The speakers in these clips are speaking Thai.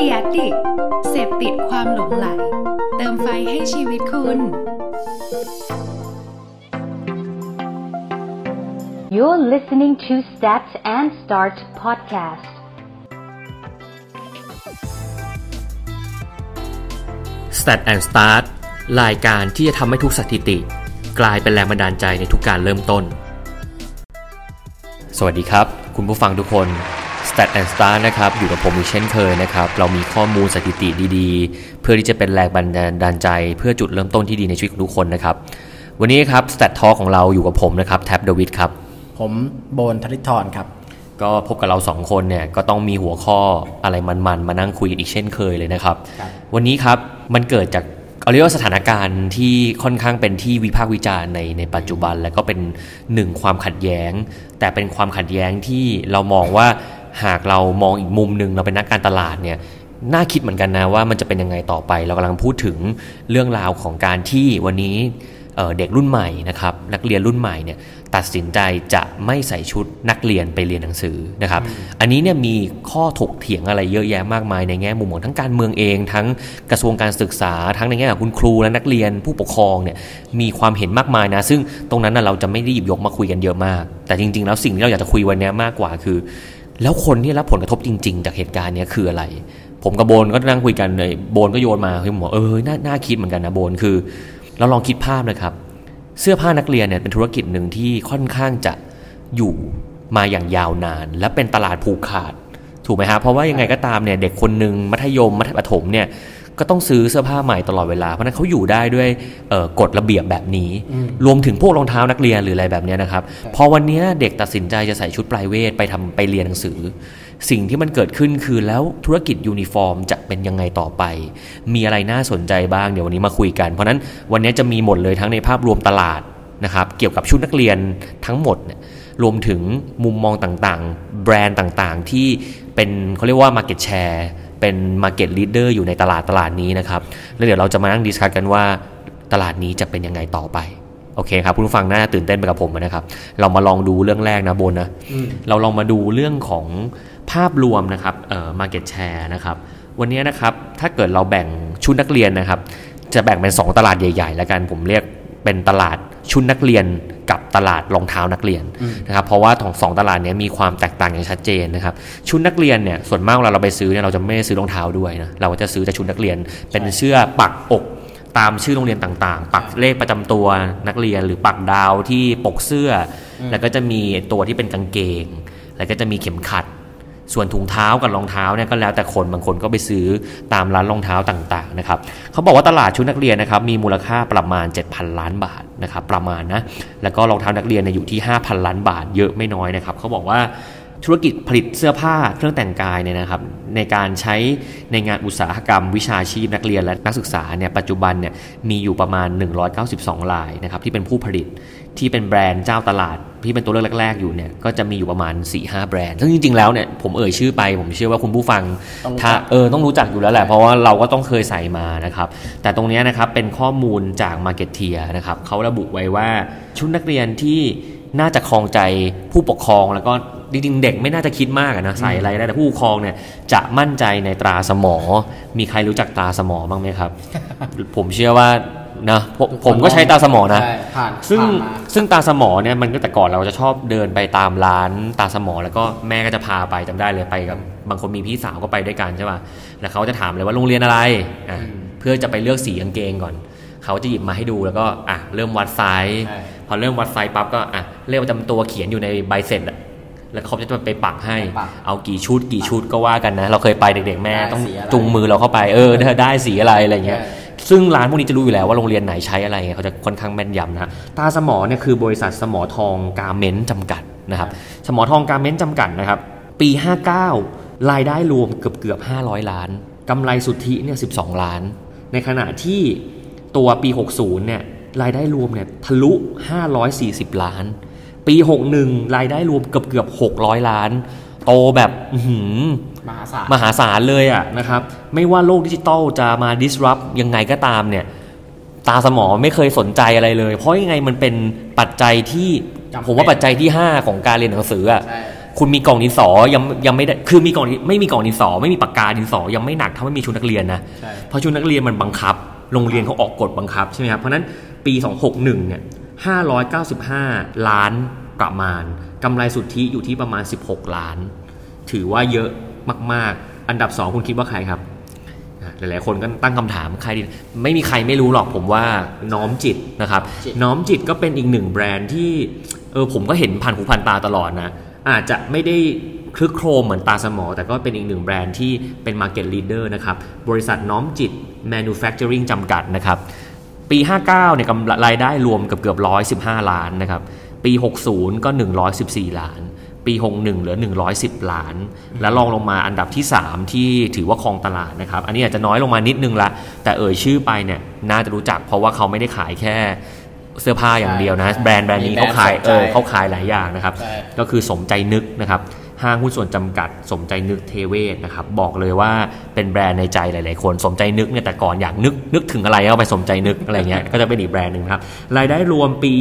ดียดิกเสพติดความหลงไหล เติมไฟให้ชีวิตคุณ You're listening to Stat and Start podcast. Stat and Start รายการที่จะทำให้ทุกสถิติ กลายเป็นแรงบันดาลใจในทุกการเริ่มต้น สวัสดีครับ คุณผู้ฟังทุกคน Stat and Start นะครับ อยู่กับผมอีกเช่นเคยนะครับ เรามีข้อมูลสถิติดีๆ เพื่อที่จะเป็นแรงบันดาลใจ เพื่อจุดเริ่มต้นที่ดีในชีวิตของทุกคนนะครับ วันนี้ครับ Stat Talk ของเราอยู่กับผมนะครับแท็บเดวิดครับ ผมโบนธริธรครับ ก็พบกับเราสองคนเนี่ย ก็ต้องมีหัวข้ออะไรมันๆ มานั่งคุยกันอีกเช่นเคยเลยนะครับครับ วันนี้ครับมันเกิดจากเอาเรียกว่าสถานการณ์ที่ค่อนข้างเป็นที่วิพากษ์วิจารณ์ในในปัจจุบัน และก็เป็นหนึ่งความขัดแย้ง แต่เป็นความขัดแย้งที่เรามองว่า หากเรามองอีกมุมหนึ่งเราเป็นนักการตลาดเนี่ยน่าคิดเหมือนกันนะว่ามันจะเป็นยังไงต่อไป เรากำลังพูดถึงเรื่องราวของการที่วันนี้เอ่อเด็กรุ่นใหม่นะครับนักเรียนรุ่นใหม่เนี่ยตัดสินใจจะไม่ใส่ชุดนักเรียนไปเรียนหนังสือนะครับอันนี้เนี่ยมีข้อถกเถียงอะไรเยอะแยะมากมายในแง่มุมของทั้งการเมืองเอง ทั้งกระทรวงการศึกษา ทั้งในแง่ของคุณครูและนักเรียนผู้ปกครองเนี่ยมีความเห็นมากมายนะซึ่งตรงนั้นนะเราจะไม่ได้หยิบยกมาคุยกันเยอะมาก แต่จริง ๆ แล้วสิ่งที่เราอยากจะคุยวันนี้มากกว่าคือ แล้วคนที่รับผลกระทบจริง ๆ จากเหตุการณ์เนี้ยคืออะไร ผมกับโบนก็นั่งคุยกันเลยโบนก็โยนมาคือผมบอกเออน่าน่าคิดเหมือนกันนะโบนคือ เราลองคิดภาพนะครับ เสื้อผ้านักเรียนเนี่ยเป็นธุรกิจหนึ่งที่ค่อนข้างจะอยู่มาอย่างยาวนาน และเป็นตลาดผูกขาด ถูกไหมฮะเพราะว่ายังไงก็ตามเนี่ยเด็กคนหนึ่งมัธยมมัธยมประถมเนี่ย ก็ต้องซื้อเสื้อผ้าใหม่ตลอดเวลา เพราะฉะนั้นเขาอยู่ได้ด้วยเอ่อกฎระเบียบแบบนี้ รวมถึงพวกรองเท้านักเรียนหรืออะไรแบบเนี้ยนะครับ พอวันเนี้ยเด็กตัดสินใจจะใส่ชุดไปรเวทไปทำไปเรียนหนังสือ สิ่งที่มันเกิดขึ้นคือแล้วธุรกิจยูนิฟอร์มจะเป็นยังไงต่อไป มีอะไรน่าสนใจบ้างเดี๋ยววันนี้มาคุยกัน เพราะฉะนั้นวันนี้จะมีหมดเลยทั้งในภาพรวมตลาดนะครับเกี่ยวกับชุดนักเรียนทั้งหมดเนี่ยรวมถึงมุมมองต่างๆ แบรนด์ต่างๆ ที่เป็นเขาเรียกว่า Market Share เป็น Market Leader อยู่ในตลาดตลาดนี้นะครับ แล้วเดี๋ยวเราจะมานั่งดิสคัสกันว่าตลาดนี้จะเป็นยังไงต่อไป โอเคครับคุณผู้ฟังน่าจะตื่นเต้นไปกับผมนะครับ เรามาลองดูเรื่องแรกนะโบนนะ เราลองมาดูเรื่องของภาพรวมนะครับเอ่อ market share นะครับ วันนี้นะครับถ้าเกิดเราแบ่งชุดนักเรียนนะครับ จะแบ่งเป็น 2 ตลาดใหญ่ ๆ แล้วกันผมเรียกเป็นตลาด ชุดนักเรียนกับตลาดรองเท้านักเรียนนะครับเพราะว่าของสองตลาดเนี้ยมีความแตกต่างอย่างชัดเจนนะครับชุดนักเรียนเนี่ยส่วนมากเวลาเราไปซื้อเนี่ยเราจะไม่ได้ซื้อรองเท้าด้วยนะเราก็จะซื้อแต่ชุดนักเรียน เป็นเสื้อปักอกตามชื่อโรงเรียนต่างๆ ปักเลขประจำตัวนักเรียนหรือปักดาวที่ปกเสื้ออแล้วก็จะมีตัวที่เป็นกางเกง แล้วก็จะมีเข็มขัด ส่วนถุงเท้ากับรองเท้าเนี่ยก็แล้วแต่คนบางคนก็ไปซื้อตามร้านรองเท้าต่างๆนะครับเขาบอกว่าตลาดชุดนักเรียนนะครับมีมูลค่าประมาณ 7,000 ล้านบาทนะครับประมาณนะแล้วก็รองเท้านักเรียนเนี่ยอยู่ที่ 5,000 ล้านบาทเยอะไม่น้อยนะครับเขาบอกว่า ธุรกิจผลิตเสื้อผ้าเครื่องแต่งกายเนี่ยนะครับในการใช้ในงานอุตสาหกรรม วิชาชีพนักเรียนและนักศึกษาเนี่ยปัจจุบันเนี่ยมีอยู่ประมาณ 192รายนะครับที่เป็นผู้ผลิตที่เป็นแบรนด์เจ้าตลาดที่เป็นตัวเลือกแรก ๆ อยู่เนี่ยก็จะมีอยู่ประมาณ 4-5 แบรนด์ ซึ่งจริง ๆ แล้วเนี่ยผมเอ่ยชื่อไป ผมเชื่อว่าคุณผู้ฟังต้องรู้ถ้าจักเออต้องรู้จักอยู่แล้วแหละ เพราะว่าเราก็ต้องเคยใส่มานะครับ แต่ตรงเนี้ยนะครับเป็นข้อมูลจาก Marketeer นะครับเขาระบุไว้ว่าชุดนักเรียนที่น่าจะครองใจผู้ปกครองแล้วก็ จริงๆเด็กไม่น่าจะคิดมากอะนะใส่อะไรได้แต่ผู้ปกครองเนี่ยจะมั่นใจในตราสมอ มีใครรู้จักตราสมอบ้างไหมครับ ผมเชื่อว่านะผมผมก็ใช้ตาสมอนะใช่ผ่านซึ่งผ่านมาซึ่งตาสมอเนี่ยมันก็แต่ก่อนเราจะชอบเดินไปตามร้านตาสมอ แล้วก็แม่ก็จะพาไปจำได้เลยไปกับบางคนมีพี่สาวก็ไปด้วยกันใช่ป่ะแล้วเขาจะถามเลยว่าโรงเรียนอะไรอะเพื่อจะไปเลือกสีกางเกงก่อน เขาจะหยิบมาให้ดูแล้วก็อะเริ่มวัดไซส์ใช่พอเริ่มวัดไซส์ปั๊บก็อะเลขประจำตัวเขียนอยู่ในใบเสร็จอะ แล้วเขาจะไปปักให้ปักเอากี่ชุดกี่ชุดก็ว่ากันนะ เราเคยไปเด็กๆแม่ได้ต้องสีอะไรจูงมือเราเข้าไปเออได้ได้สีอะไรอะไรเงี้ยใช่ซึ่งร้านพวกนี้จะรู้อยู่แล้วว่าโรงเรียนไหนใช้อะไรไงเขาจะค่อนข้างแม่นยำนะตาสมอเนี่ยคือบริษัทสมอทองการเมนต์จำกัดนะครับสมอทองการเมนต์จำกัดนะครับ ปี 59 รายได้รวมเกือบเกือบ500 ล้านกำไรสุทธิเนี่ย12 ล้าน ในขณะที่ตัวปี 60เนี่ยรายได้รวมเนี่ยทะลุ 540 ล้าน ปี 61 รายได้รวมเกือบเกือบ600 ล้าน โตแบบอื้อหือมหาศาลมหาศาลเลยอะนะครับ ไม่ว่าโลกดิจิตอลจะมา disrupt ยังไงก็ตามเนี่ย ตาสมอไม่เคยสนใจอะไรเลย เพราะยังไงมันเป็นปัจจัยที่จำเป็นผมว่าปัจจัยที่ 5 ของการเรียนหนังสืออะใช่คุณมีกล่องดินสอยังยังไม่ได้คือมีกล่องดิไม่มีกล่องดินสอ ไม่มีปากกาดินสอ ยังไม่หนักเท่าไม่มีชุดนักเรียนนะใช่เพราะชุดนักเรียนมันบังคับ โรงเรียนเขาออกกฎบังคับใช่ไหมครับเพราะฉะนั้นปี 261เนี่ย 595 ล้านประมาณกำไรสุทธิอยู่ที่ประมาณ 16 ล้าน ถือว่าเยอะมาก ๆ อันดับ 2 คุณคิดว่าใครครับอะหลาย ๆ คนก็ตั้งคำถามใครดีไม่มีใครไม่รู้หรอกผมว่าน้อมจิตนะครับจิตน้อมจิตก็เป็นอีกหนึ่งแบรนด์ที่เออผมก็เห็นผ่านหูผ่านตาตลอดนะ อาจจะไม่ได้คลึกโครมเหมือนตาสมอ แต่ก็เป็นอีกหนึ่งแบรนด์ที่เป็น Market Leader นะครับ บริษัทน้อมจิต Manufacturing จำกัดนะครับ ปี 59เนี่ยกำไรรายได้รวมเกือบเกือบ115ล้านนะครับ ปี 60 ก็ 114 ล้าน ปี 61 เหลือ 110 ล้าน แล้วลองลงมาอันดับที่ 3 ที่ถือว่าครองตลาดนะครับ อันนี้อาจจะน้อยลงมานิดนึงละ แต่เอ่ยชื่อไปเนี่ยน่าจะรู้จักเพราะว่าเขาไม่ได้ขายแค่เสื้อผ้าอย่างเดียวนะใช่แบรนด์แบรนด์นี้มีแบรเขานด์ขายสนใจเออเขาขายหลายอย่างนะครับใช่ก็คือสมใจนึกนะครับ ห้างหุ้นส่วนจำกัดสมใจนึกเทเวศนะครับบอกเลยว่าเป็นแบรนด์ในใจหลาย ๆ คนสมใจนึกเนี่ยแต่ก่อนอยากนึกนึกถึงอะไรก็ไปสมใจนึกอะไรเงี้ยก็จะเป็นอีกแบรนด์หนึ่งครับรายได้รวมปี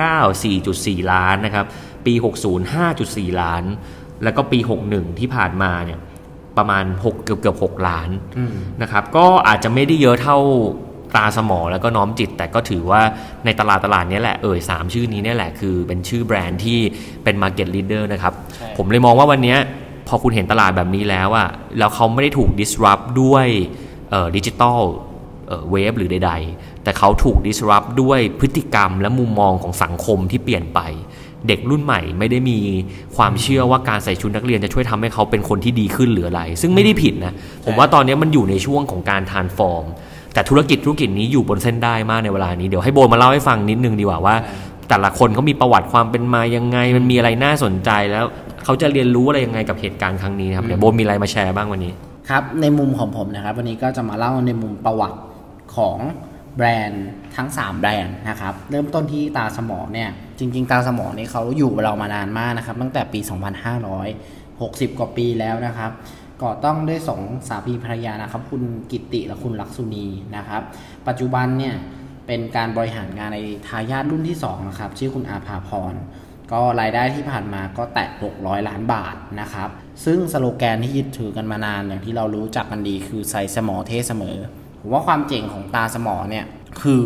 59 4.4 ล้านนะครับปี 60 5.4 ล้าน แล้วก็ปี 61 ที่ผ่านมาเนี่ยประมาณ 6 เกือบเกือบ6ล้านนะครับก็อาจจะไม่ได้เยอะเท่า ตาสมอแล้วก็น้อมจิต แต่ก็ถือว่าในตลาดตลาดเนี้ยแหละเอ่ยสามชื่อนี้เนี่ยแหละคือเป็นชื่อแบรนด์ที่เป็น Market Leader นะครับใช่ผมเลยมองว่าวันเนี้ยพอคุณเห็นตลาดแบบนี้แล้วอะแล้วเขาไม่ได้ถูก disrupt ด้วย digital wave หรือใด ๆ แต่เขาถูก disrupt ด้วยพฤติกรรมและมุมมองของสังคมที่เปลี่ยนไป เด็กรุ่นใหม่ไม่ได้มีความเชื่อว่าการใส่ชุดนักเรียนจะช่วยทำให้เขาเป็นคนที่ดีขึ้นหรืออะไร ซึ่งไม่ได้ผิดนะ ผมว่าตอนนี้มันอยู่ในช่วงของการทานฟอร์ม แต่ธุรกิจธุรกิจนี้อยู่บนเส้นได้มากในเวลานี้เดี๋ยวให้โบมาเล่าให้ฟังนิดนึงดีกว่าว่า แต่ละคนเขามีประวัติความเป็นมายังไง มันมีอะไรน่าสนใจแล้วเขาจะเรียนรู้อะไรยังไงกับเหตุการณ์ครั้งนี้นะครับเดี๋ยวโบมีอะไรมาแชร์บ้างวันนี้ครับในมุมของผมนะครับ วันนี้ก็จะมาเล่าในมุมประวัติของแบรนด์ทั้ง 3 แบรนด์นะครับ เริ่มต้นที่ตาสมอเนี่ย จริง ๆ ตาสมอนี่เขาอยู่กับเรามานานมากนะครับ ตั้งแต่ปี 2560 กว่าปีแล้วนะครับ ก่อต้องด้วยสองสามีภรรยานะครับ คุณกิติและคุณลักษุณีนะครับ ปัจจุบันเนี่ยเป็นการบริหารงานในทายาทรุ่นที่ 2 นะครับ ชื่อคุณอาภาพร ก็รายได้ที่ผ่านมาก็แตะ 600 ล้านบาทนะครับ ซึ่งสโลแกนที่ยึดถือกันมานานอย่างที่เรารู้จักกันดีคือใส่สมอเทเสมอ ผมว่าความเจ๋งของตาสมอเนี่ย คือ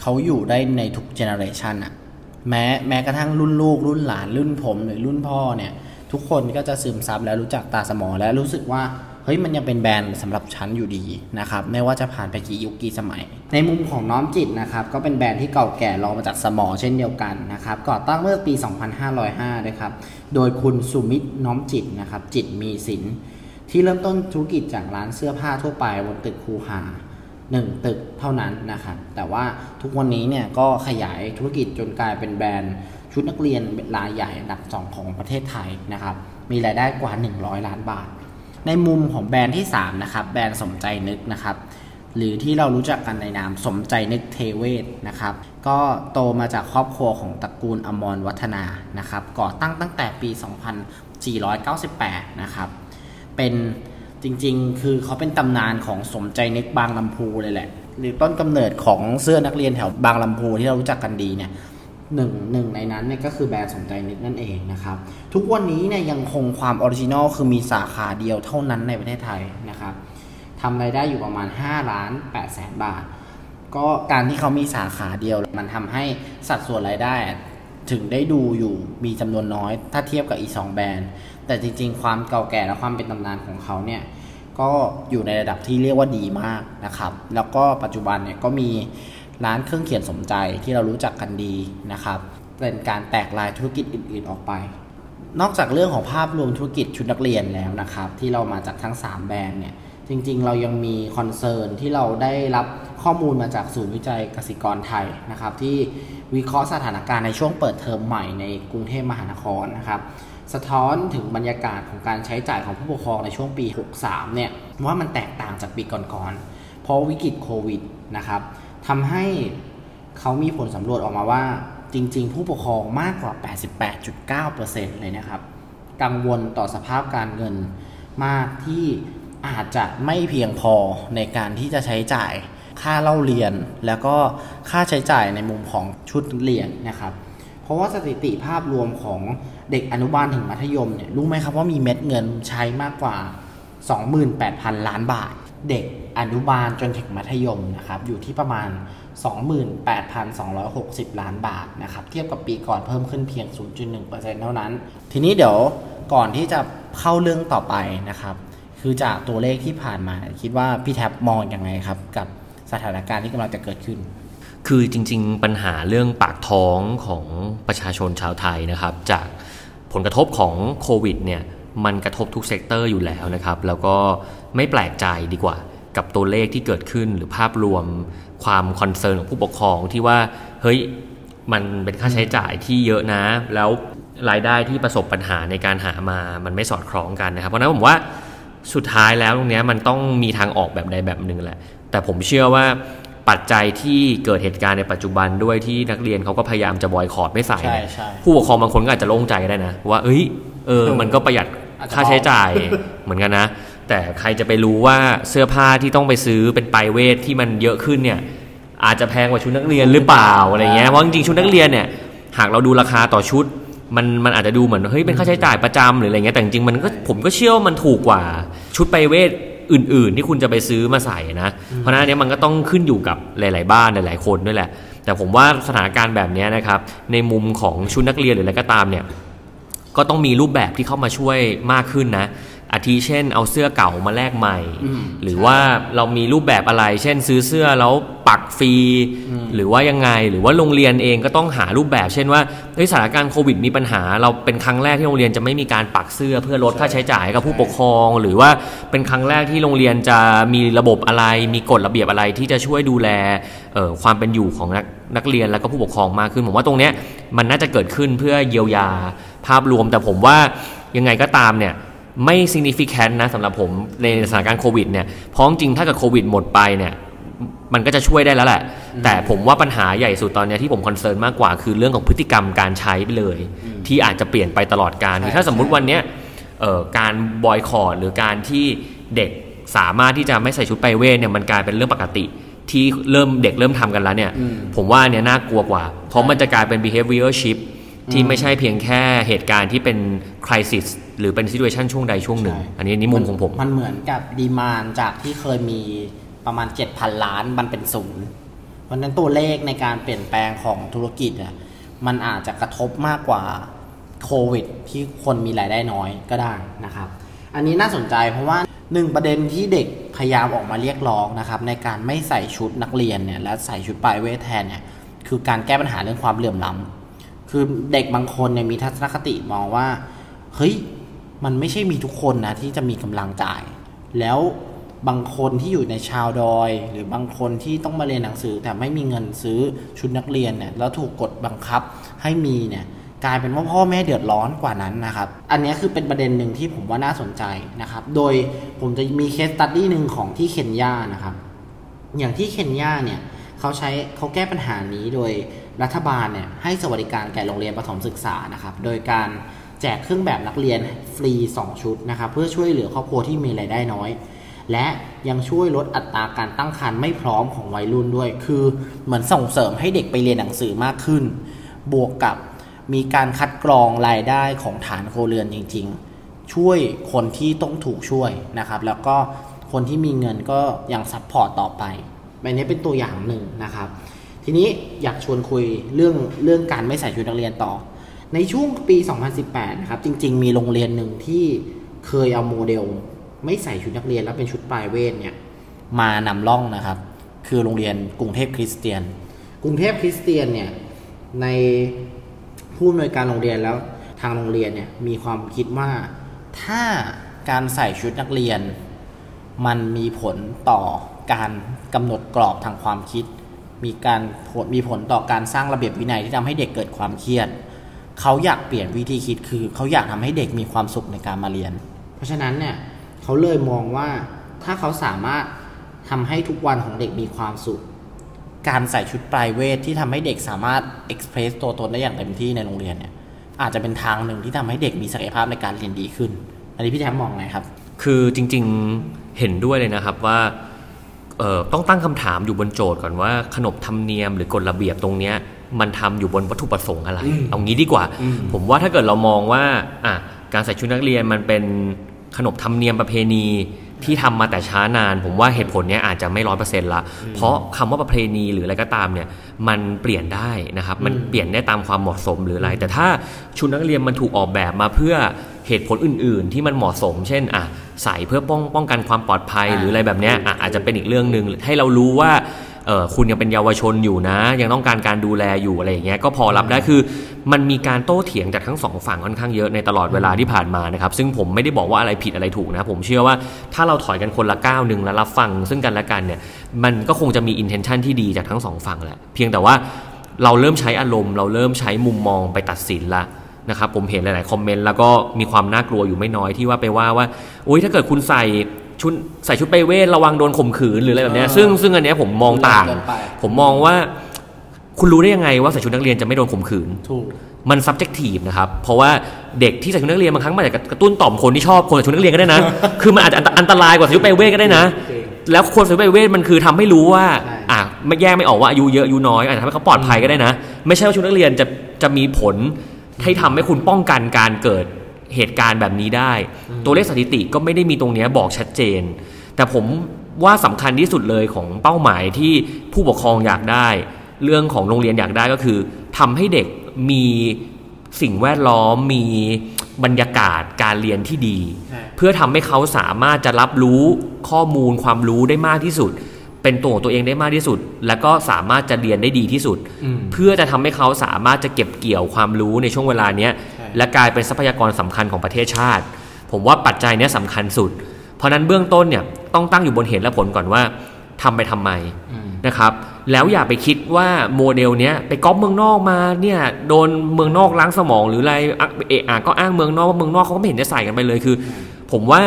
เขาอยู่ได้ในทุก generation อะแม้แม้กระทั่งรุ่นลูกรุ่นหลานรุ่นผมหรือรุ่นพ่อเนี่ย ทุกคนก็จะซึมซับและรู้จักตาสมอและรู้สึกว่าเฮ้ยมันยังเป็นแบรนด์สำหรับฉันอยู่ดีนะครับไม่ว่าจะผ่านไปกี่ยุคกี่สมัย ในมุมของน้อมจิตนะครับก็เป็นแบรนด์ที่เก่าแก่รองมาจากสมอเช่นเดียวกันนะครับก่อตั้งเมื่อปี 2505ด้วยครับโดยคุณสุมิตน้อมจิตนะครับจิตมีสินที่เริ่มต้นธุรกิจจากร้านเสื้อผ้าทั่วไปบนตึกคูหาหนึ่งตึกเท่านั้นนะครับแต่ว่าทุกวันนี้เนี่ยก็ขยายธุรกิจจนกลายเป็นแบรนด์ ชุดนักเรียนรายใหญ่อันดับสองของประเทศไทยนะครับ มีรายได้กว่า 100 ล้านบาท ในมุมของแบรนด์ที่ 3 นะครับ แบรนด์สมใจนึกนะครับ หรือที่เรารู้จักกันในนามสมใจนึกเทเวศนะครับ ก็โตมาจากครอบครัวของตระกูลอมรวัฒนานะครับ ก่อตั้งตั้งแต่ปี 2498 นะครับ เป็นจริงๆ คือเขาเป็นตำนานของสมใจนึกบางลำพูเลยแหละ หรือต้นกำเนิดของเสื้อนักเรียนแถวบางลำพูที่เรารู้จักกันดีเนี่ย หนึ่งหนึ่งในนั้นเนี่ยก็คือแบรนด์สมใจนึกนั่นเองนะครับ ทุกวันนี้เนี่ยยังคงความ original คือมีสาขาเดียวเท่านั้นในประเทศไทยนะครับทำรายได้อยู่ประมาณ5ล้าน8แสนบาท ก็การที่เขามีสาขาเดียว มันทำให้สัดส่วนรายได้ ถึงได้ดูอยู่มีจำนวนน้อย ถ้าเทียบกับอีก2แบรนด์ แต่จริง ๆ ความเก่าแก่และความเป็นตำนานของเขาเนี่ยก็อยู่ในระดับที่เรียกว่าดีมากนะครับ แล้วก็ปัจจุบันเนี่ยก็มี ร้านเครื่องเขียนสมใจที่เรารู้จักกันดีนะครับเป็นการแตกลายธุรกิจอื่น ๆออกไป นอกจากเรื่องของภาพรวมธุรกิจชุดนักเรียนแล้วนะครับ ที่เรามาจากทั้ง 3 แบรนด์เนี่ยจริง ๆ เรายังมีคอนเซิร์นที่เราได้รับข้อมูลมาจากศูนย์วิจัยกสิกรไทยนะครับที่วิเคราะห์สถานการณ์ในช่วงเปิดเทอมใหม่ในกรุงเทพมหานครนะครับสะท้อนถึงบรรยากาศของการใช้จ่ายของผู้ปกครองในช่วงปี 63เนี่ยว่ามันแตกต่างจากปีก่อนๆเพราะวิกฤตโควิดนะครับ ทำให้เขามีผลสำรวจออกมาว่า จริง ๆ ผู้ปกครองมากกว่า 88.9%เลยนะครับ กังวลต่อสภาพการเงินมากที่อาจจะไม่เพียงพอในการที่จะใช้จ่ายค่าเล่าเรียน แล้วก็ค่าใช้จ่ายในมุมของชุดเรียนนะครับ เพราะว่าสถิติภาพรวมของเด็กอนุบาลถึงมัธยมเนี่ยรู้ไหมครับว่ามีเม็ดเงินใช้มากกว่า 28,000 ล้านบาท เด็ก อนุบาลจนถึงมัธยมนะครับอยู่ที่ประมาณ 28,260 ล้านบาทนะครับเทียบกับปีก่อนเพิ่มขึ้นเพียง 0.1%เท่านั้น ทีนี้เดี๋ยวก่อนที่จะเข้าเรื่องต่อไปนะครับ คือจากตัวเลขที่ผ่านมาคิดว่าพี่แท็บมองอยังไงครับ กับสถานการณ์ที่กำลังจะเกิดขึ้น คือจริง ๆ ปัญหาเรื่องปากท้องของประชาชนชาวไทยนะครับ จากผลกระทบของโควิดเนี่ยมันกระทบทุก sector อยู่แล้วนะครับ แล้วก็ไม่แปลกใจดีกว่า กับตัวเลขที่เกิดขึ้นหรือภาพรวมความ concern ของผู้ปกครองที่ว่าเฮ้ยมันเป็นค่าใช้จ่ายที่เยอะนะ แล้วรายได้ที่ประสบปัญหาในการหามามันไม่สอดคล้องกันนะครับ เพราะฉะนั้นผมว่าสุดท้ายแล้วตรงนี้มันต้องมีทางออกแบบใดแบบหนึ่งแหละ แต่ผมเชื่อว่าปัจจัยที่เกิดเหตุการณ์ในปัจจุบันด้วยที่นักเรียนเขาก็พยายามจะบอยคอรดไม่ใส่เนี่ยใช่ใช่ผู้ปกครองบางคนก็อาจจะโล่งใจได้นะ ว่าเอ้ยเออมันก็ประหยัดอาจจะค่าใช้จ่ายเหมือนกันนะ แต่ใครจะไปรู้ว่าเสื้อผ้าที่ต้องไปซื้อเป็นไปเวทที่มันเยอะขึ้นเนี่ย อาจจะแพงกว่าชุดนักเรียนหรือเปล่าอะไรเงี้ยเพราะจริงๆชุดนักเรียนเนี่ยหากเราดูราคาต่อชุด มันมันอาจจะดูเหมือนเฮ้ยเป็นค่าใช้จ่ายประจำหรืออะไรเงี้ยแต่จริงๆมันก็ผมก็เชื่อว่ามันถูกกว่าชุดไปเวทอื่น ๆ ที่คุณจะไปซื้อมาใส่นะ เพราะนั้นเนี้ยมันก็ต้องขึ้นอยู่กับหลาย ๆ บ้านหลาย ๆ คนด้วยแหละ แต่ผมว่าสถานการณ์แบบนี้นะครับ ในมุมของชุดนักเรียนหรืออะไรก็ตามเนี่ยก็ต้องมีรูปแบบที่เข้ามาช่วยมากขึ้นนะ อาทิเช่นเอาเสื้อเก่ามาแลกใหม่อืมหรือว่าเรามีรูปแบบอะไร เช่นซื้อเสื้อแล้วปักฟรี หรือว่ายังไง หรือว่าโรงเรียนเองก็ต้องหารูปแบบ เช่นว่าเฮ้ยสถานการณ์โควิดมีปัญหา เราเป็นครั้งแรกที่โรงเรียนจะไม่มีการปักเสื้อเพื่อลดค่าใช้จ่ายให้กับผู้ปกครอง หรือว่าเป็นครั้งแรกที่โรงเรียนจะมีระบบอะไร มีกฎระเบียบอะไรที่จะช่วยดูแลเอ่อความเป็นอยู่ของนักนักเรียนแล้วก็ผู้ปกครองมากขึ้นผมว่าตรงเนี้ยมันน่าจะเกิดขึ้นเพื่อเยียวยาภาพรวมแต่ผมว่ายังไงก็ตามเนี่ย ไม่ significant นะสำหรับผมในสถานการณ์โควิดเนี่ยเพราะจริงๆถ้าเกิดโควิดหมดไปเนี่ยมันก็จะช่วยได้แล้วแหละ แต่ผมว่าปัญหาใหญ่สุดตอนเนี้ยที่ผม concern มากกว่า คือเรื่องของพฤติกรรมการใส่ไปรเวท ที่อาจจะเปลี่ยนไปตลอดการใช่คือถ้าสมมุติวันเนี้ยเอ่อการบอยคอตหรือการที่เด็กสามารถที่จะไม่ใส่ชุดไปรเวทเนี่ยมันกลายเป็นเรื่องปกติ ที่เริ่มเด็กเริ่มทำกันแล้วเนี่ยอืมผมว่าอันเนี้ยน่ากลัวกว่า เพราะมันจะกลายเป็น behavior shift ที่ไม่ใช่เพียงแค่เหตุการณ์ที่เป็น crisis หรือเป็น situation ช่วงใดช่วงหนึ่งใช่อันนี้อันนี้มุมของผม มันเหมือนกับดีมานจากที่เคยมีประมาณ 7,000 ล้านมันเป็นศูนย์เพราะฉะนั้นตัวเลขในการเปลี่ยนแปลงของธุรกิจอะมันอาจจะกระทบมากกว่าโควิด ที่คนมีรายได้น้อยก็ได้นะครับ อันนี้น่าสนใจเพราะว่าหนึ่งประเด็นที่เด็กพยายามออกมาเรียกร้องนะครับในการไม่ใส่ชุดนักเรียนเนี่ยและใส่ชุดปลายเวทแทนเนี่ยคือการแก้ปัญหาเรื่องความเหลื่อมล้ำคือเด็กบางคนเนี่ยมีทัศนคติมองว่าเฮ้ย มันไม่ใช่มีทุกคนนะที่จะมีกำลังจ่าย แล้วบางคนที่อยู่ในชาวดอย หรือบางคนที่ต้องมาเรียนหนังสือ แต่ไม่มีเงินซื้อชุดนักเรียนเนี่ยแล้วถูกกดบังคับให้มีเนี่ยกลายเป็นว่าพ่อแม่เดือดร้อนกว่านั้นนะครับ อันนี้คือเป็นประเด็นหนึ่งที่ผมว่าน่าสนใจนะครับ โดยผมจะมีเคสตัดดี้หนึ่งของที่เคนยานะครับ อย่างที่เคนยาเนี่ยเขาใช้เขาแก้ปัญหานี้โดยรัฐบาลเนี่ยให้สวัสดิการแก่โรงเรียนประถมศึกษานะครับ โดยการ แจกเครื่องแบบนักเรียนฟรี 2 ชุดนะครับเพื่อช่วยเหลือครอบครัวที่มีรายได้น้อย และยังช่วยลดอัตราการตั้งครรภ์ไม่พร้อมของวัยรุ่นด้วย คือเหมือนส่งเสริมให้เด็กไปเรียนหนังสือมากขึ้น บวกกับมีการคัดกรองรายได้ของฐานโครเรือนจริง ๆ ช่วยคนที่ต้องถูกช่วยนะครับแล้วก็คนที่มีเงินก็ยัง support ต่อไปอันนี้เป็นตัวอย่างหนึ่งนะครับ ทีนี้อยากชวนคุยเรื่องเรื่องการไม่ใส่ชุดนักเรียนต่อ ในช่วงปี 2018 นะครับ จริง ๆ มีโรงเรียนหนึ่งที่เคยเอาโมเดล ไม่ใส่ชุดนักเรียนแล้วเป็นชุดไปรเวทเนี่ยมานำร่องนะครับ คือโรงเรียนกรุงเทพคริสเตียน กรุงเทพคริสเตียนเนี่ยในผู้อำนวยการโรงเรียนแล้วทางโรงเรียนเนี่ยมีความคิดว่าถ้าการใส่ชุดนักเรียน มันมีผลต่อการกำหนดกรอบทางความคิด มีการมีผลต่อการสร้างระเบียบวินัยที่ทำให้เด็กเกิดความเครียด เขาอยากเปลี่ยนวิธีคิดคือเขาอยากทำให้เด็กมีความสุขในการมาเรียน เพราะฉะนั้นเนี่ยเขาเลยมองว่าถ้าเขาสามารถทำให้ทุกวันของเด็กมีความสุข การใส่ชุดปลายเวทที่ทำให้เด็กสามารถเอ็กเพรสตัวตนได้อย่างเต็มที่ในโรงเรียนเนี่ยอาจจะเป็นทางหนึ่งที่ทำให้เด็กมีศักยภาพในการเรียนดีขึ้น อันนี้พี่แทมมองไงครับ คือจริงๆเห็นด้วยเลยนะครับว่าต้องตั้งคำถามอยู่บนโจทย์ก่อนว่าขนบธรรมเนียมหรือกฎระเบียบตรงเนี้ย มันทำอยู่บนวัตถุประสงค์อะไร เอางี้ดีกว่า ผมว่าถ้าเกิดเรามองว่าอะการใส่ชุดนักเรียนมันเป็นขนบธรรมเนียมประเพณีที่ทำมาแต่ช้านาน ผมว่าเหตุผลเนี้ยอาจจะไม่ร้อยเปอร์เซ็นต์ละ เพราะคำว่าประเพณีหรืออะไรก็ตามเนี่ยมันเปลี่ยนได้นะครับ มันเปลี่ยนได้ตามความเหมาะสมหรืออะไร แต่ถ้าชุดนักเรียนมันถูกออกแบบมาเพื่อเหตุผลอื่น ๆ ที่มันเหมาะสม เช่นอะใส่เพื่อป้องป้องกันความปลอดภัยอ่าหรืออะไรแบบเนี้ยอะอาจจะเป็นอีกเรื่องหนึ่งให้เรารู้ว่าเออ คุณยังเป็นเยาวชนอยู่นะ ยังต้องการการดูแลอยู่อะไรอย่างเงี้ยก็พอรับได้คือมันมีการโต้เถียงจากทั้งสองฝั่งค่อนข้างเยอะในตลอดเวลาที่ผ่านมานะครับซึ่งผมไม่ได้บอกว่าอะไรผิดอะไรถูกนะผมเชื่อว่าถ้าเราถอยกันคนละก้าวหนึ่งแล้วรับฟัง ซึ่งกันและกันเนี่ยมันก็คงจะมี intention ที่ดีจากทั้งสองฝั่งแหละเพียงแต่ว่าเราเริ่มใช้อารมณ์ เราเริ่มใช้มุมมองไปตัดสินละนะครับผมเห็นหลาย ๆ คอมเมนต์แล้วก็มีความน่ากลัวอยู่ไม่น้อยที่ว่าไปว่าว่าโอ๊ยถ้าเกิดคุณใส่ ชุดใส่ชุดไปเวทระวังโดนข่มขืนหรืออะไรแบบเนี้ยซึ่งซึ่งอันเนี้ยผมมองต่างเกินไปผมมองว่าคุณรู้ได้ยังไงว่าใส่ชุดนักเรียนจะไม่โดนข่มขืน ถูก มัน subjective นะครับ เพราะว่าเด็กที่ใส่ชุดนักเรียนบางครั้งมันอาจจะกระตุ้นต่อมคนที่ชอบคนใส่ชุดนักเรียนก็ได้นะ คือมันอาจจะอันตอันตรายกว่าใส่ชุดไปเวทก็ได้นะ แล้วคนใส่ชุดไปเวทมันคือทำให้รู้ว่าใช่อะไม่แยกไม่ออกว่าอายุเยอะอายุน้อยอาจจะทำให้เขาปลอดภัยก็ได้นะ ไม่ใช่ว่าชุดนักเรียนจะจะมีผลให้ทำให้คุณป้องกันการเกิด เหตุการณ์แบบนี้ได้ ตัวเลขสถิติก็ไม่ได้มีตรงเนี้ยบอกชัดเจน แต่ผมว่าสำคัญที่สุดเลยของเป้าหมายที่ผู้ปกครองอยากได้ เรื่องของโรงเรียนอยากได้ก็คือทำให้เด็กมีสิ่งแวดล้อมมีบรรยากาศการเรียนที่ดีใช่เพื่อทำให้เขาสามารถจะรับรู้ข้อมูลความรู้ได้มากที่สุด เป็นตัวของตัวเองได้มากที่สุด แล้วก็สามารถจะเรียนได้ดีที่สุด เพื่อจะทำให้เขาสามารถจะเก็บเกี่ยวความรู้ในช่วงเวลาเนี้ยใช่ และกลายเป็นทรัพยากรสำคัญของประเทศชาติ ผมว่าปัจจัยเนี้ยสำคัญสุด เพราะฉะนั้นเบื้องต้นเนี่ยต้องตั้งอยู่บนเหตุและผลก่อนว่าทำไปทำไมนะครับแล้วอย่าไปคิดว่าโมเดลเนี้ยไปก๊อปเมืองนอกมาเนี่ยโดนเมืองนอกล้างสมองหรืออะไรอะเอะอะก็อ้างเมืองนอกว่าเมืองนอกเขาก็ไม่เห็นจะใส่กันไปเลยคือ ผมว่า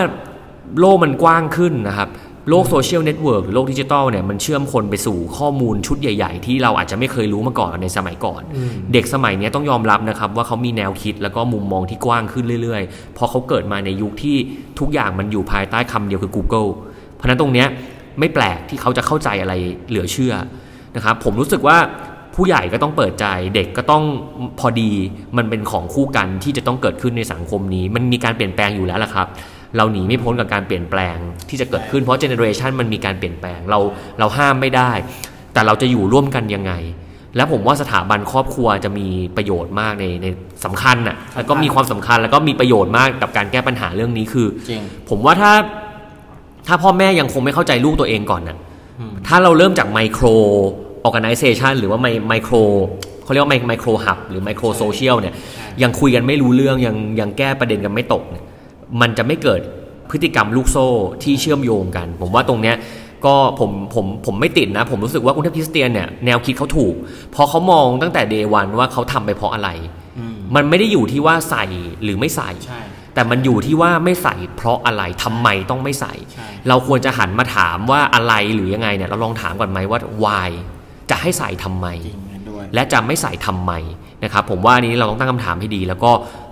โลกมันกว้างขึ้นนะครับ โลกโซเชียลเน็ตเวิร์กหรือโลกดิจิตอลเนี่ยมันเชื่อมคนไปสู่ข้อมูลชุดใหญ่ ๆ ที่เราอาจจะไม่เคยรู้มาก่อนในสมัยก่อน เด็กสมัยเนี้ยต้องยอมรับนะครับว่าเขามีแนวคิดแล้วก็มุมมองที่กว้างขึ้นเรื่อยๆ เพราะเขาเกิดมาในยุคที่ทุกอย่างมันอยู่ภายใต้คำเดียวคือ Google เพราะฉะนั้นตรงเนี้ยไม่แปลกที่เขาจะเข้าใจอะไรเหลือเชื่อนะครับผมรู้สึกว่าผู้ใหญ่ก็ต้องเปิดใจเด็กก็ต้องพอดีมันเป็นของคู่กันที่จะต้องเกิดขึ้นในสังคมนี้ มันมีการเปลี่ยนแปลงอยู่แล้วล่ะครับ เราหนีไม่พ้นกับการเปลี่ยนแปลงที่จะเกิดขึ้นเพราะเจเนอเรชันมันมีการเปลี่ยนแปลงเราเราห้ามไม่ได้ แต่เราจะอยู่ร่วมกันยังไง แล้วผมว่าสถาบันครอบครัวจะมีประโยชน์มากในในสำคัญน่ะแล้วก็มีความสำคัญแล้วก็มีประโยชน์มากกับการแก้ปัญหาเรื่องนี้คือจริงผมว่าถ้าถ้าพ่อแม่ยังคงไม่เข้าใจลูกตัวเองก่อนน่ะถ้าเราเริ่มจากไมโครออ g a แ z เ t ชันหรือว่าไมไมโครเขาเรียกว่าไมไมโครฮับหรือไมโครโซเชียลเนี่ยยังคุยกันไม่รู้เรื่องยังยังแก้ประเด็นกันไม่ตกเนี่ย มันจะไม่เกิดพฤติกรรมลูกโซ่ที่เชื่อมโยงกัน ผมว่าตรงเนี้ยก็ผมผมผมไม่ติดนะ ผมรู้สึกว่ากรุงเทพคริสเตียนเนี่ยแนวคิดเขาถูก เพราะเขามองตั้งแต่เดวันว่าเขาทำไปเพราะอะไร มันไม่ได้อยู่ที่ว่าใส่หรือไม่ใส่ใช่แต่มันอยู่ที่ว่าไม่ใส่เพราะอะไรทำไมต้องไม่ใส่ใช่เราควรจะหันมาถามว่าอะไรหรือยังไงเนี่ยเราลองถามก่อนไหมว่า why จะให้ใส่ทำไมจริงเห็นด้วยและจะไม่ใส่ทำไมนะครับผมว่าอันนี้เราต้องตั้งคำถามให้ดี แล้วก็เอ่อ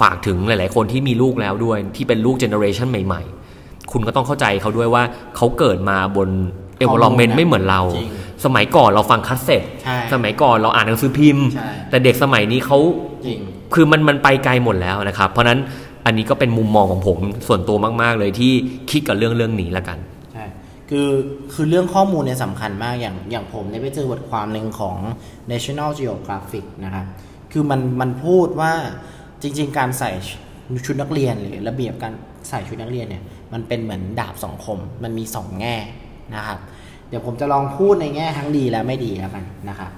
ฝากถึงหลาย ๆ คนที่มีลูกแล้วด้วยที่เป็นลูก generation ใหม่ ๆ คุณก็ต้องเข้าใจเขาด้วยว่าเขาเกิดมาบน environment ข้อมูลไม่เหมือนเราจริงสมัยก่อนเราฟังคัสเซ็ตใช่สมัยก่อนเราอ่านหนังสือพิมพ์ใช่แต่เด็กสมัยนี้เขาจริงคือมันมันไปไกลหมดแล้วนะครับ เพราะฉะนั้นอันนี้ก็เป็นมุมมองของผมส่วนตัวมาก ๆ เลยที่คิดกับเรื่องเรื่องนี้ละกันใช่คือคือเรื่องข้อมูลเนี่ยสำคัญมากอย่างอย่างผมเนี่ยไปเจอบทความหนึ่งของ National Geographic นะครับ คือมันมันพูดว่า จริง ๆ การใส่ชุดนักเรียนหรือระเบียบการใส่ชุดนักเรียนเนี่ยมันเป็นเหมือนดาบสองคม มันมีสองแง่นะครับ เดี๋ยวผมจะลองพูดในแง่ทั้งดีและไม่ดีแล้วกันนะครับ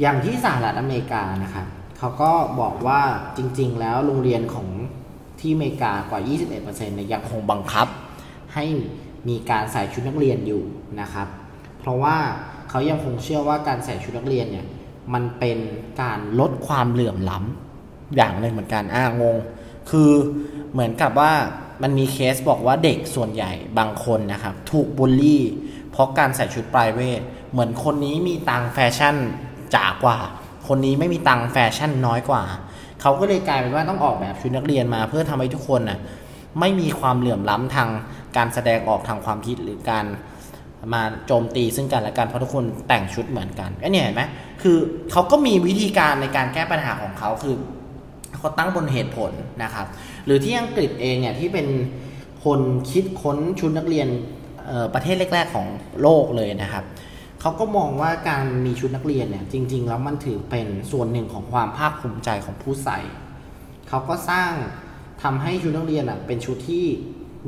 อย่างที่สหรัฐอเมริกานะครับเขาก็บอกว่าจริง ๆ แล้วโรงเรียนของที่อเมริกากว่า 21%เนี่ยยังคงบังคับ ให้มีการใส่ชุดนักเรียนอยู่นะครับ เพราะว่าเขายังคงเชื่อว่าการใส่ชุดนักเรียนเนี่ยมันเป็นการลดความเหลื่อมล้ำ อย่างหนึ่งเหมือนกันอ่างง คือเหมือนกับว่ามันมีเคสบอกว่าเด็กส่วนใหญ่บางคนนะครับ ถูกบูลลี่ เพราะการใส่ชุดไปรเวท เหมือนคนนี้มีตังแฟชั่นจ๋ากว่า คนนี้ไม่มีตังแฟชั่นน้อยกว่า เขาก็เลยกลายเป็นว่าต้องออกแบบชุดนักเรียนมา เพื่อทำให้ทุกคนน่ะไม่มีความเหลื่อมล้ำทางการแสดงออกทางความคิดหรือการมาโจมตีซึ่งกันและกันเพราะทุกคนแต่งชุดเหมือนกันก็เนี่ยเห็นไหมคือเขาก็มีวิธีการในการแก้ปัญหาของเขาคือ เขาตั้งบนเหตุผลนะครับ หรือที่อังกฤษเองเนี่ยที่เป็นคนคิดค้นชุดนักเรียนประเทศแรก ๆ ของโลกเลยนะครับเขาก็มองว่าการมีชุดนักเรียนเนี่ยจริง ๆ แล้วมันถือเป็นส่วนหนึ่งของความภาคภูมิใจของผู้ใส่เขาก็สร้างทำให้ชุดนักเรียนอะเป็นชุดที่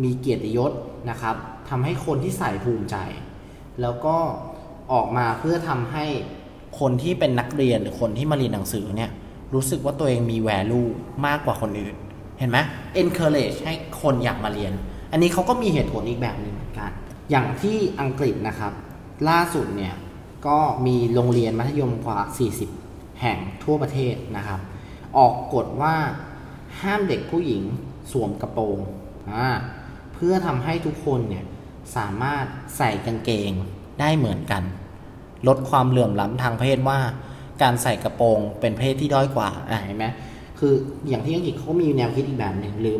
มีเกียรติยศนะครับทำให้คนที่ใส่ภูมิใจ แล้วก็ออกมาเพื่อทำให้คนที่เป็นนักเรียนหรือคนที่มาเรียนหนังสือเนี่ย รู้สึกว่าตัวเองมี value มากกว่าคนอื่น เห็นไหม encourage ให้คนอยากมาเรียน อันนี้เขาก็มีเหตุผลอีกแบบหนึ่งเหมือนกัน อย่างที่อังกฤษนะครับ ล่าสุดเนี่ย ก็มีโรงเรียนมัธยมกว่า 40 แห่งทั่วประเทศนะครับ ออกกฎว่าห้ามเด็กผู้หญิงสวมกระโปรงอ่าเพื่อทำให้ทุกคนเนี่ยสามารถใส่กางเกงได้เหมือนกัน ลดความเหลื่อมล้ำทางเพศว่า การใส่กระโปรงเป็นเพศที่ด้อยกว่าเห็นไหมคืออย่างที่อังกฤษเขามีแนวคิดอีกแบบหนึ่งหรือ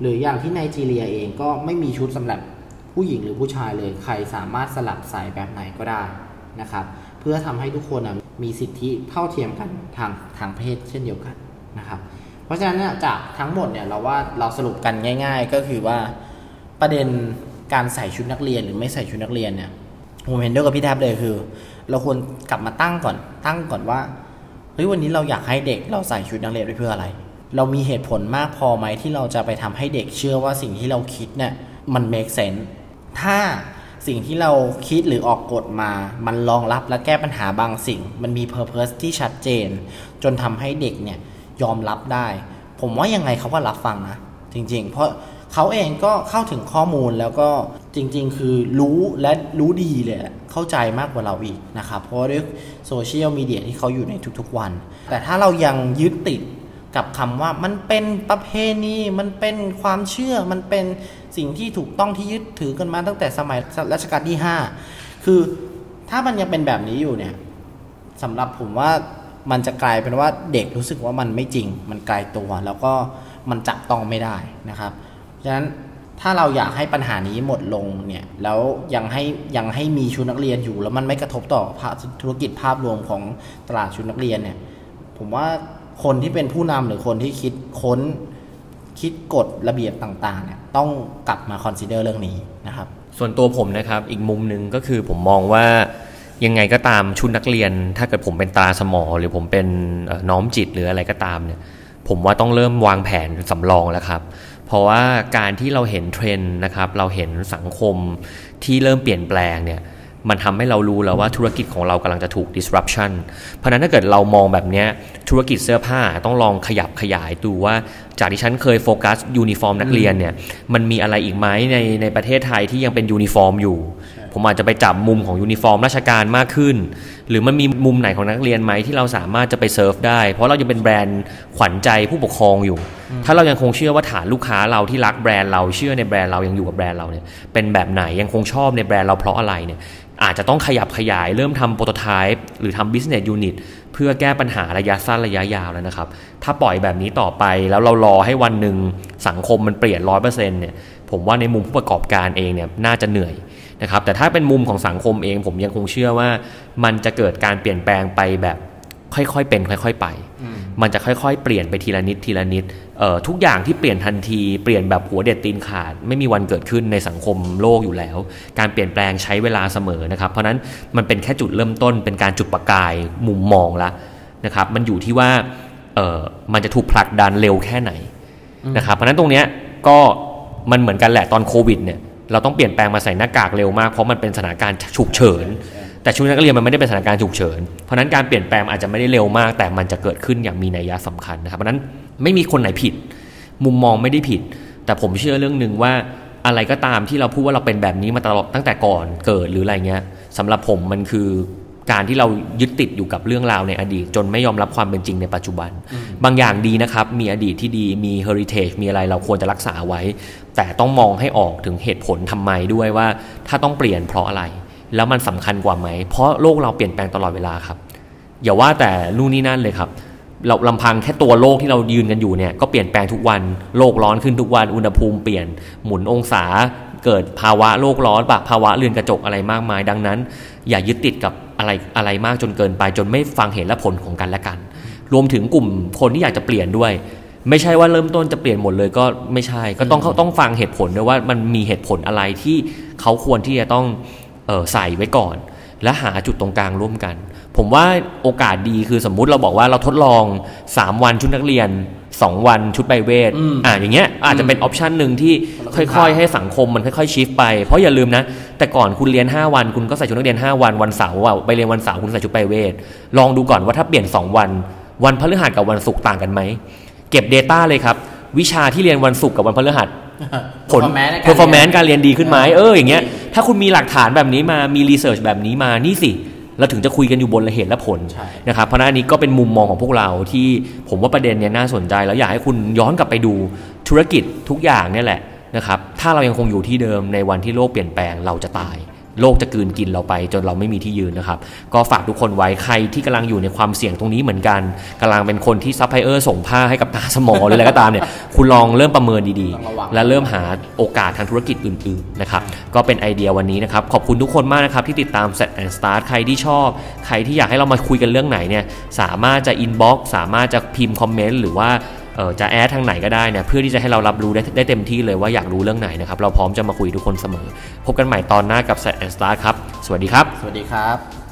หรืออย่างที่ไนจีเรียเองก็ไม่มีชุดสำหรับผู้หญิงหรือผู้ชายเลย ใครสามารถสลับใส่แบบไหนก็ได้นะครับเพื่อทำให้ทุกคนมีสิทธิเท่าเทียมกันทางทางเพศเช่นเดียวกันนะครับเพราะฉะนั้นจากทั้งหมดเนี่ยเราว่าเราสรุปกันง่าย ๆ ก็คือว่าประเด็นการใส่ชุดนักเรียนหรือไม่ใส่ชุดนักเรียนเนี่ยผมเห็นด้วยกับพี่แทบเลยคือ เราควรกลับมาตั้งก่อนตั้งก่อนว่าเฮ้ยวันนี้เราอยากให้เด็กเราใส่ชุดนักเรียนไปเพื่ออะไร เรามีเหตุผลมากพอไหมที่เราจะไปทำให้เด็กเชื่อว่าสิ่งที่เราคิดเนี่ยมัน make sense ถ้าสิ่งที่เราคิดหรือออกกฎมา มันรองรับและแก้ปัญหาบางสิ่ง มันมี purpose ที่ชัดเจน จนทำให้เด็กเนี่ยยอมรับได้ ผมว่ายังไงเขาก็รับฟังนะ จริง ๆ เพราะเขาเองก็เข้าถึงข้อมูลแล้วก็ จริง ๆ คือรู้และรู้ดีเลยเข้าใจมากกว่าเราอีกนะครับ เพราะด้วยโซเชียลมีเดียที่เขาอยู่ในทุกๆวัน แต่ถ้าเรายังยึดติดกับคำว่ามันเป็นประเพณีมันเป็นความเชื่อมันเป็นสิ่งที่ถูกต้องที่ยึดถือกันมาตั้งแต่สมัยรัชกาลที่ 5 คือถ้ามันยังเป็นแบบนี้อยู่เนี่ยสำหรับผมว่ามันจะกลายเป็นว่าเด็กรู้สึกว่ามันไม่จริง มันไกลตัว แล้วก็มันจับต้องไม่ได้นะครับฉะนั้น ถ้าเราอยากให้ปัญหานี้หมดลงเนี่ยแล้วยังให้ยังให้มีชุดนักเรียนอยู่ แล้วมันไม่กระทบต่อธุรกิจภาพรวมของตลาดชุดนักเรียนเนี่ยผมว่าคนที่เป็นผู้นำหรือคนที่คิดค้นคิดกฎระเบียบต่างๆเนี่ยต้องกลับมา consider เรื่องนี้นะครับ ส่วนตัวผมนะครับอีกมุมหนึ่งก็คือผมมองว่ายังไงก็ตามชุดนักเรียน ถ้าเกิดผมเป็นตราสมอ หรือผมเป็นน้อมจิตต์หรืออะไรก็ตามเนี่ยผมว่าต้องเริ่มวางแผนสำรองแล้วครับ เพราะว่าการที่เราเห็นเทรนด์นะครับ เราเห็นสังคมที่เริ่มเปลี่ยนแปลงเนี่ยมันทำให้เรารู้แล้วว่าธุรกิจของเรากำลังจะถูก disruption เพราะนั้นถ้าเกิดเรามองแบบนี้ธุรกิจเสื้อผ้าต้องลองขยับขยายดูว่า จากที่ฉันเคยโฟกัสยูนิฟอร์มนักเรียนเนี่ยมันมีอะไรอีกไหมในในประเทศไทยที่ยังเป็นยูนิฟอร์มอยู่ ผมอาจจะไปจับมุมของยูนิฟอร์มราชการมากขึ้น หรือมันมีมุมไหนของนักเรียนไหมที่เราสามารถจะไปเซิร์ฟได้ เพราะเรายังเป็นแบรนด์ขวัญใจผู้ปกครองอยู่ ถ้าเรายังคงเชื่อว่าฐานลูกค้าเราที่รักแบรนด์เราเชื่อในแบรนด์เรายังอยู่กับแบรนด์เราเนี่ยเป็นแบบไหนยังคงชอบในแบรนด์เราเพราะอะไรเนี่ยอาจจะต้องขยับขยายเริ่มทำ prototype หรือทำ business unit เพื่อแก้ปัญหาระยะสั้นระยะยาวแล้วนะครับ ถ้าปล่อยแบบนี้ต่อไปแล้วเรารอให้วันหนึ่งสังคมมันเปลี่ยนร้อยเปอร์เซ็นต์เนี่ยผมว่าในมุมผู้ประกอบการเองเนี่ยน่าจะเหนื่อย นะครับแต่ถ้าเป็นมุมของสังคมเอง ผมยังคงเชื่อว่า มันจะเกิดการเปลี่ยนแปลงไปแบบค่อยๆเป็นค่อยๆไป มันจะค่อยๆเปลี่ยนไปทีละนิดทีละนิดทุกอย่างที่เปลี่ยนทันทีเปลี่ยนแบบหัวเด็ดตีนขาด ไม่มีวันเกิดขึ้นในสังคมโลกอยู่แล้ว การเปลี่ยนแปลงใช้เวลาเสมอนะครับ เพราะนั้นมันเป็นแค่จุดเริ่มต้น เป็นการจุดประกายมุมมองละนะครับมันอยู่ที่ว่าเออมันจะถูกผลักดันเร็วแค่ไหนนะครับเพราะนั้นตรงเนี้ยก็มันเหมือนกันแหละตอนโควิดเนี่ย เราต้องเปลี่ยนแปลงมาใส่หน้ากากเร็วมากเพราะมันเป็นสถานการณ์ฉุกเฉิน แต่ชุดนักเรียนมันไม่ได้เป็นสถานการณ์ฉุกเฉิน เพราะนั้นการเปลี่ยนแปลงอาจจะไม่ได้เร็วมาก แต่มันจะเกิดขึ้นอย่างมีนัยยะสำคัญนะครับเพราะนั้นไม่มีคนไหนผิด มุมมองไม่ได้ผิด แต่ผมเชื่อเรื่องหนึ่งว่าอะไรก็ตามที่เราพูดว่าเราเป็นแบบนี้มาตลอดตั้งแต่ก่อนเกิดหรืออะไรเงี้ยสำหรับผมมันคือ การที่เรายึดติดอยู่กับเรื่องราวในอดีต จนไม่ยอมรับความเป็นจริงในปัจจุบัน บางอย่างดีนะครับ มีอดีตที่ดีมีเฮอริเทจมีอะไรเราควรจะรักษาไว้ แต่ต้องมองให้ออกถึงเหตุผลทำไมด้วยว่า ถ้าต้องเปลี่ยนเพราะอะไร แล้วมันสำคัญกว่าไหม เพราะโลกเราเปลี่ยนแปลงตลอดเวลาครับ อย่าว่าแต่นู่นนี่นั่นเลยครับเราลำพังแค่ตัวโลกที่เรายืนกันอยู่เนี่ยก็เปลี่ยนแปลงทุกวันโลกร้อนขึ้นทุกวันอุณหภูมิเปลี่ยนหมุนองศาเกิดภาวะโลกร้อนปะภาวะเรือนกระจกอะไรมากมาย ดังนั้น อย่ายึดติดกับ อะไรอะไรมากจนเกินไป จนไม่ฟังเหตุและผลของกันและกัน รวมถึงกลุ่มคนที่อยากจะเปลี่ยนด้วย ไม่ใช่ว่าเริ่มต้นจะเปลี่ยนหมดเลยก็ไม่ใช่ ก็ต้องเขาต้องฟังเหตุผลด้วยว่ามันมีเหตุผลอะไรที่เขาควรที่จะต้องเออใส่ไว้ก่อน และหาจุดตรงกลางร่วมกัน ผมว่าโอกาสดีคือสมมุติเราบอกว่าเราทดลอง 3 วันชุดนักเรียน 2 วันชุดไปรเวทอืมอ่าอย่างเงี้ยอาจจะเป็น option หนึ่งที่คนละครึ่งทางๆให้สังคมมันค่อยๆ shift ไป เพราะอย่าลืมนะ แต่ก่อนคุณเรียน 5 วันคุณก็ใส่ชุดนักเรียน 5 วันวันเสาร์อะไปเรียนวันเสาร์คุณใส่ชุดไปรเวทลองดูก่อนว่าถ้าเปลี่ยน 2 วัน วันพฤหัสกับวันศุกร์ต่างกันไหมเก็บ data เลยครับ วิชาที่เรียนวันศุกร์กับวันพฤหัสผล performance ในการ performance เรียนการเรียนดีขึ้นไหมเอออย่างเงี้ยถ้าคุณมีหลักฐานแบบนี้มามี research แบบนี้มานี่สิ เราถึงจะคุยกันอยู่บนเหตุและผลใช่นะครับเพราะฉะนั้นอันนี้ก็เป็นมุมมองของพวกเราที่ผมว่าประเด็นเนี้ยน่าสนใจ แล้วอยากให้คุณย้อนกลับไปดูธุรกิจทุกอย่างเนี่ยแหละนะครับถ้าเรายังคงอยู่ที่เดิมในวันที่โลกเปลี่ยนแปลงเราจะตาย โลกจะกลืนกินเราไป จนเราไม่มีที่ยืนนะครับ ก็ฝากทุกคนไว้ใครที่กำลังอยู่ในความเสี่ยงตรงนี้เหมือนกันกำลังเป็นคนที่ซัพพลายเออร์ส่งผ้าให้กับตราสมอหรืออะไรก็ตามเนี่ยคุณลองเริ่มประเมินดีต้องระวังๆและเริ่มหาโอกาสทางธุรกิจอื่นๆนะครับก็เป็นไอเดียวันนี้นะครับ ขอบคุณทุกคนมากนะครับ ที่ติดตาม Set and Start ใครที่ชอบ ใครที่อยากให้เรามาคุยกันเรื่องไหนเนี่ยสามารถจะ inbox สามารถจะพิมพ์คอมเมนต์หรือว่าเอ่อ จะแอดทางไหนก็ได้เนี่ยเพื่อที่จะให้เรารับรู้ได้ได้เต็มที่เลยว่าอยากรู้เรื่องไหนนะครับ เราพร้อมจะมาคุยทุกคนเสมอ พบกันใหม่ตอนหน้ากับ s ซ t and Star ครับ สวัสดีครับ สวัสดีครับ